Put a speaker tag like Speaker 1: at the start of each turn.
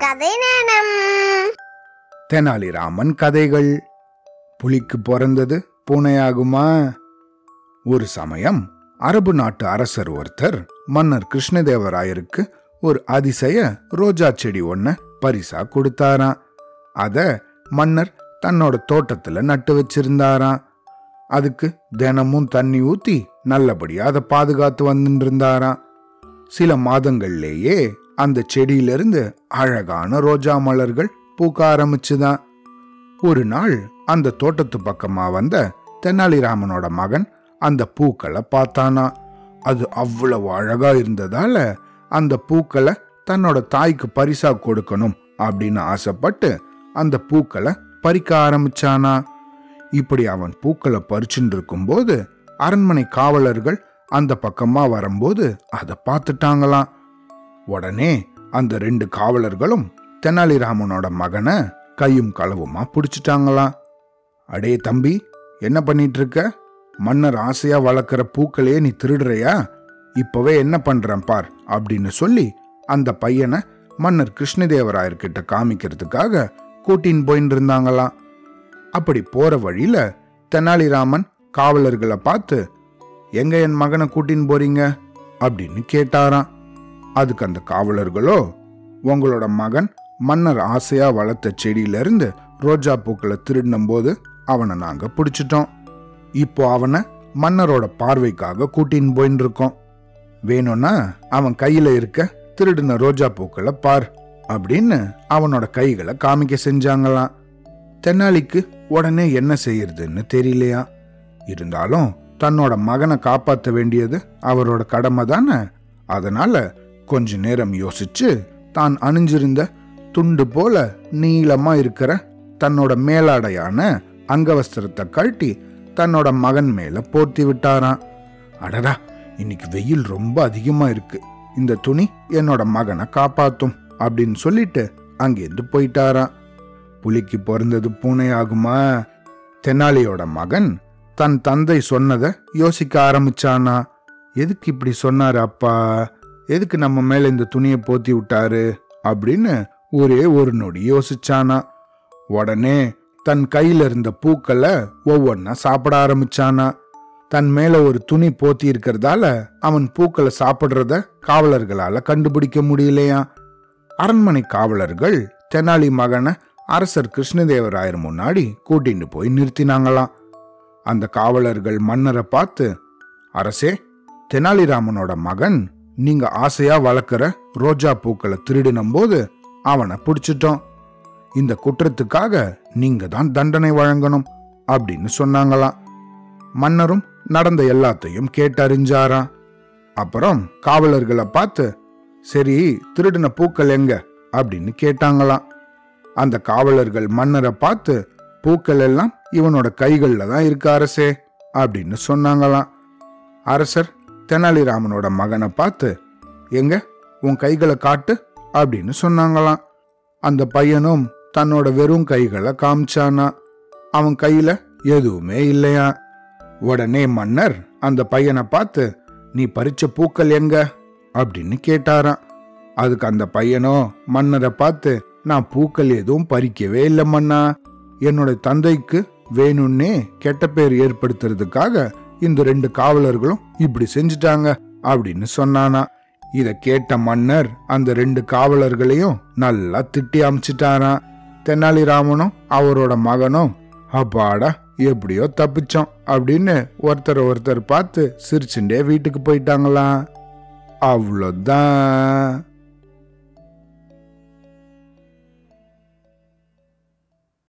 Speaker 1: கதை நேரம்
Speaker 2: தெனாலிராமன் கதைகள். புலிக்கு பிறந்தது பூனையாகுமா? ஒரு சமயம் அரபு நாட்டு அரசர் ஒருத்தர் மன்னர் கிருஷ்ணதேவராயருக்கு ஒரு அதிசய ரோஜா செடி ஒன்ன பரிசா கொடுத்தாராம். அத மன்னர் தன்னோட தோட்டத்துல நட்டு வச்சிருந்தாராம். அதுக்கு தினமும் தண்ணி ஊத்தி நல்லபடியா அதை பாதுகாத்து வந்துட்டு இருந்தாராம். சில மாதங்கள்லேயே அந்த செடியிலிருந்து அழகான ரோஜா மலர்கள் பூக்க ஆரம்பிச்சுதான் ஒரு நாள் அந்த தோட்டத்து பக்கமா வந்த தெனாலிராமனோட மகன் அந்த பூக்களை பார்த்தானா. அது அவ்வளவு அழகா இருந்ததால அந்த பூக்களை தன்னோட தாய்க்கு பரிசா கொடுக்கணும் அப்படின்னு ஆசைப்பட்டு அந்த பூக்களை பறிக்க ஆரம்பிச்சானா. இப்படி அவன் பூக்களை பறிச்சுட்டு இருக்கும்போது அரண்மனை காவலர்கள் அந்த பக்கமா வரும்போது அதை பார்த்துட்டாங்களாம். உடனே அந்த ரெண்டு காவலர்களும் தெனாலிராமனோட மகனை கையும் களவுமா பிடிச்சிட்டாங்களாம். அடே தம்பி என்ன பண்ணிட்டு இருக்க மன்னர் ஆசையா வளர்க்குற பூக்களையே நீ திருடுறையா? இப்பவே என்ன பண்றேன் பார் அப்படின்னு சொல்லி அந்த பையனை மன்னர் கிருஷ்ணதேவராயர்கிட்ட காமிக்கிறதுக்காக கூட்டின்னு போயின்னு இருந்தாங்களாம் அப்படி போற வழியில தெனாலிராமன் காவலர்களை பார்த்து எங்க என் மகனை கூட்டின்னு போறீங்க? அப்படின்னு கேட்டாராம். அதுக்கு அந்த காவலர்களோ உங்களோட மகன் மன்னர் ஆசையா வளர்த்த செடியிலிருந்து ரோஜா பூக்களை திருடினும் போது அவனை நாங்க பிடிச்சிட்டோம். இப்போ அவனை மன்னரோட பார்வைக்காக கூட்டின்னு போயின்னு இருக்கோம் வேணும்னா அவன் கையில இருக்க திருடின ரோஜா பூக்களை பார் அப்படின்னு அவனோட கைகளை காமிக்க செஞ்சாங்களாம். தென்னாலிக்கு உடனே என்ன செய்யறதுன்னு தெரியலையா? இருந்தாலும் தன்னோட மகனை காப்பாற்ற வேண்டியது அவரோட கடமை தானே அதனால கொஞ்ச நேரம் யோசிச்சு தான் அணிஞ்சிருந்த துண்டு போல நீளமா இருக்கிற தன்னோட மேலாடையான அங்கவஸ்திரத்தை கழட்டி தன்னோட மகன் மேல போர்த்தி விட்டாராம். அடடா இன்னைக்கு வெயில் ரொம்ப அதிகமா இருக்கு. இந்த துணி என்னோட மகனை காப்பாத்தும் அப்படின்னு சொல்லிட்டு அங்கேருந்து போயிட்டாராம். புலிக்கு பிறந்தது பூனை ஆகுமா தெனாலியோட மகன் தன் தந்தை சொன்னதை யோசிக்க ஆரம்பிச்சானா? எதுக்கு இப்படி சொன்னார் அப்பா? எதுக்கு நம்ம மேல இந்த துணியை போத்தி விட்டாரு அப்படின்னு ஒரே ஒரு நொடி யோசிச்சானா. உடனே தன் கையில இருந்த பூக்களை ஒவ்வொன்னா சாப்பிட ஆரம்பிச்சானா. தன் மேல ஒரு துணி போத்தி இருக்கிறதால அவன் பூக்களை சாப்பிடுறத காவலர்களால கண்டுபிடிக்க முடியலையா. அரண்மனை காவலர்கள் தெனாலி மகனை அரசர் கிருஷ்ணதேவராயர் முன்னாடி கூட்டிட்டு போய் நிறுத்தினாங்களாம் அந்த காவலர்கள் மன்னரை பார்த்து அரசே தெனாலிராமனோட மகன் நீங்க ஆசையா வளர்க்குற ரோஜா பூக்களை திருடினும் போது அவனை பிடிச்சிட்டோம். இந்த குற்றத்துக்காக நீங்க தான் தண்டனை வழங்கணும் அப்படின்னு சொன்னாங்களாம். மன்னரும் நடந்த எல்லாத்தையும் கேட்டறிஞ்சாராம். அப்புறம் காவலர்களை பார்த்து சரி திருடின பூக்கள் எங்க? அப்படின்னு கேட்டாங்களாம். அந்த காவலர்கள் மன்னரை பார்த்து பூக்கள் எல்லாம் இவனோட கைகளில் தான் இருக்கு அரசே அப்படின்னு சொன்னாங்களாம். அரசர் தெனாலிராமனோட மகனை பார்த்து எங்க? உன் கைகளை காட்டு அப்படின்னு சொன்னாங்களாம். அந்த பையனும் தன்னோட வெறும் கைகளை காமிச்சானா அவன் கையில எதுவுமே இல்லையா? உடனே மன்னர் அந்த பையனை பார்த்து நீ பறிச்ச பூக்கள் எங்க? அப்படின்னு கேட்டாராம். அதுக்கு அந்த பையனோ மன்னரை பார்த்து நான் பூக்கள் எதுவும் பறிக்கவே இல்லை மன்னா. என்னோட தந்தைக்கு வேணும்னே கெட்ட பேர் ஏற்படுத்துறதுக்காக இந்த ரெண்டு காவலர்களும் இப்படி செஞ்சுட்டாங்க அப்படின்னு சொன்னானா. இத கேட்ட மன்னர் அந்த ரெண்டு காவலர்களையும் நல்லா திட்டி அமிச்சிட்டாராம் தெனாலிராமனும் அவரோட மகனும் அப்பாடா எப்படியோ தப்பிச்சோம் அப்படின்னு ஒருத்தர் ஒருத்தர் பார்த்து சிரிச்சுட்டே வீட்டுக்கு போயிட்டாங்களாம். அவ்வளோதான்.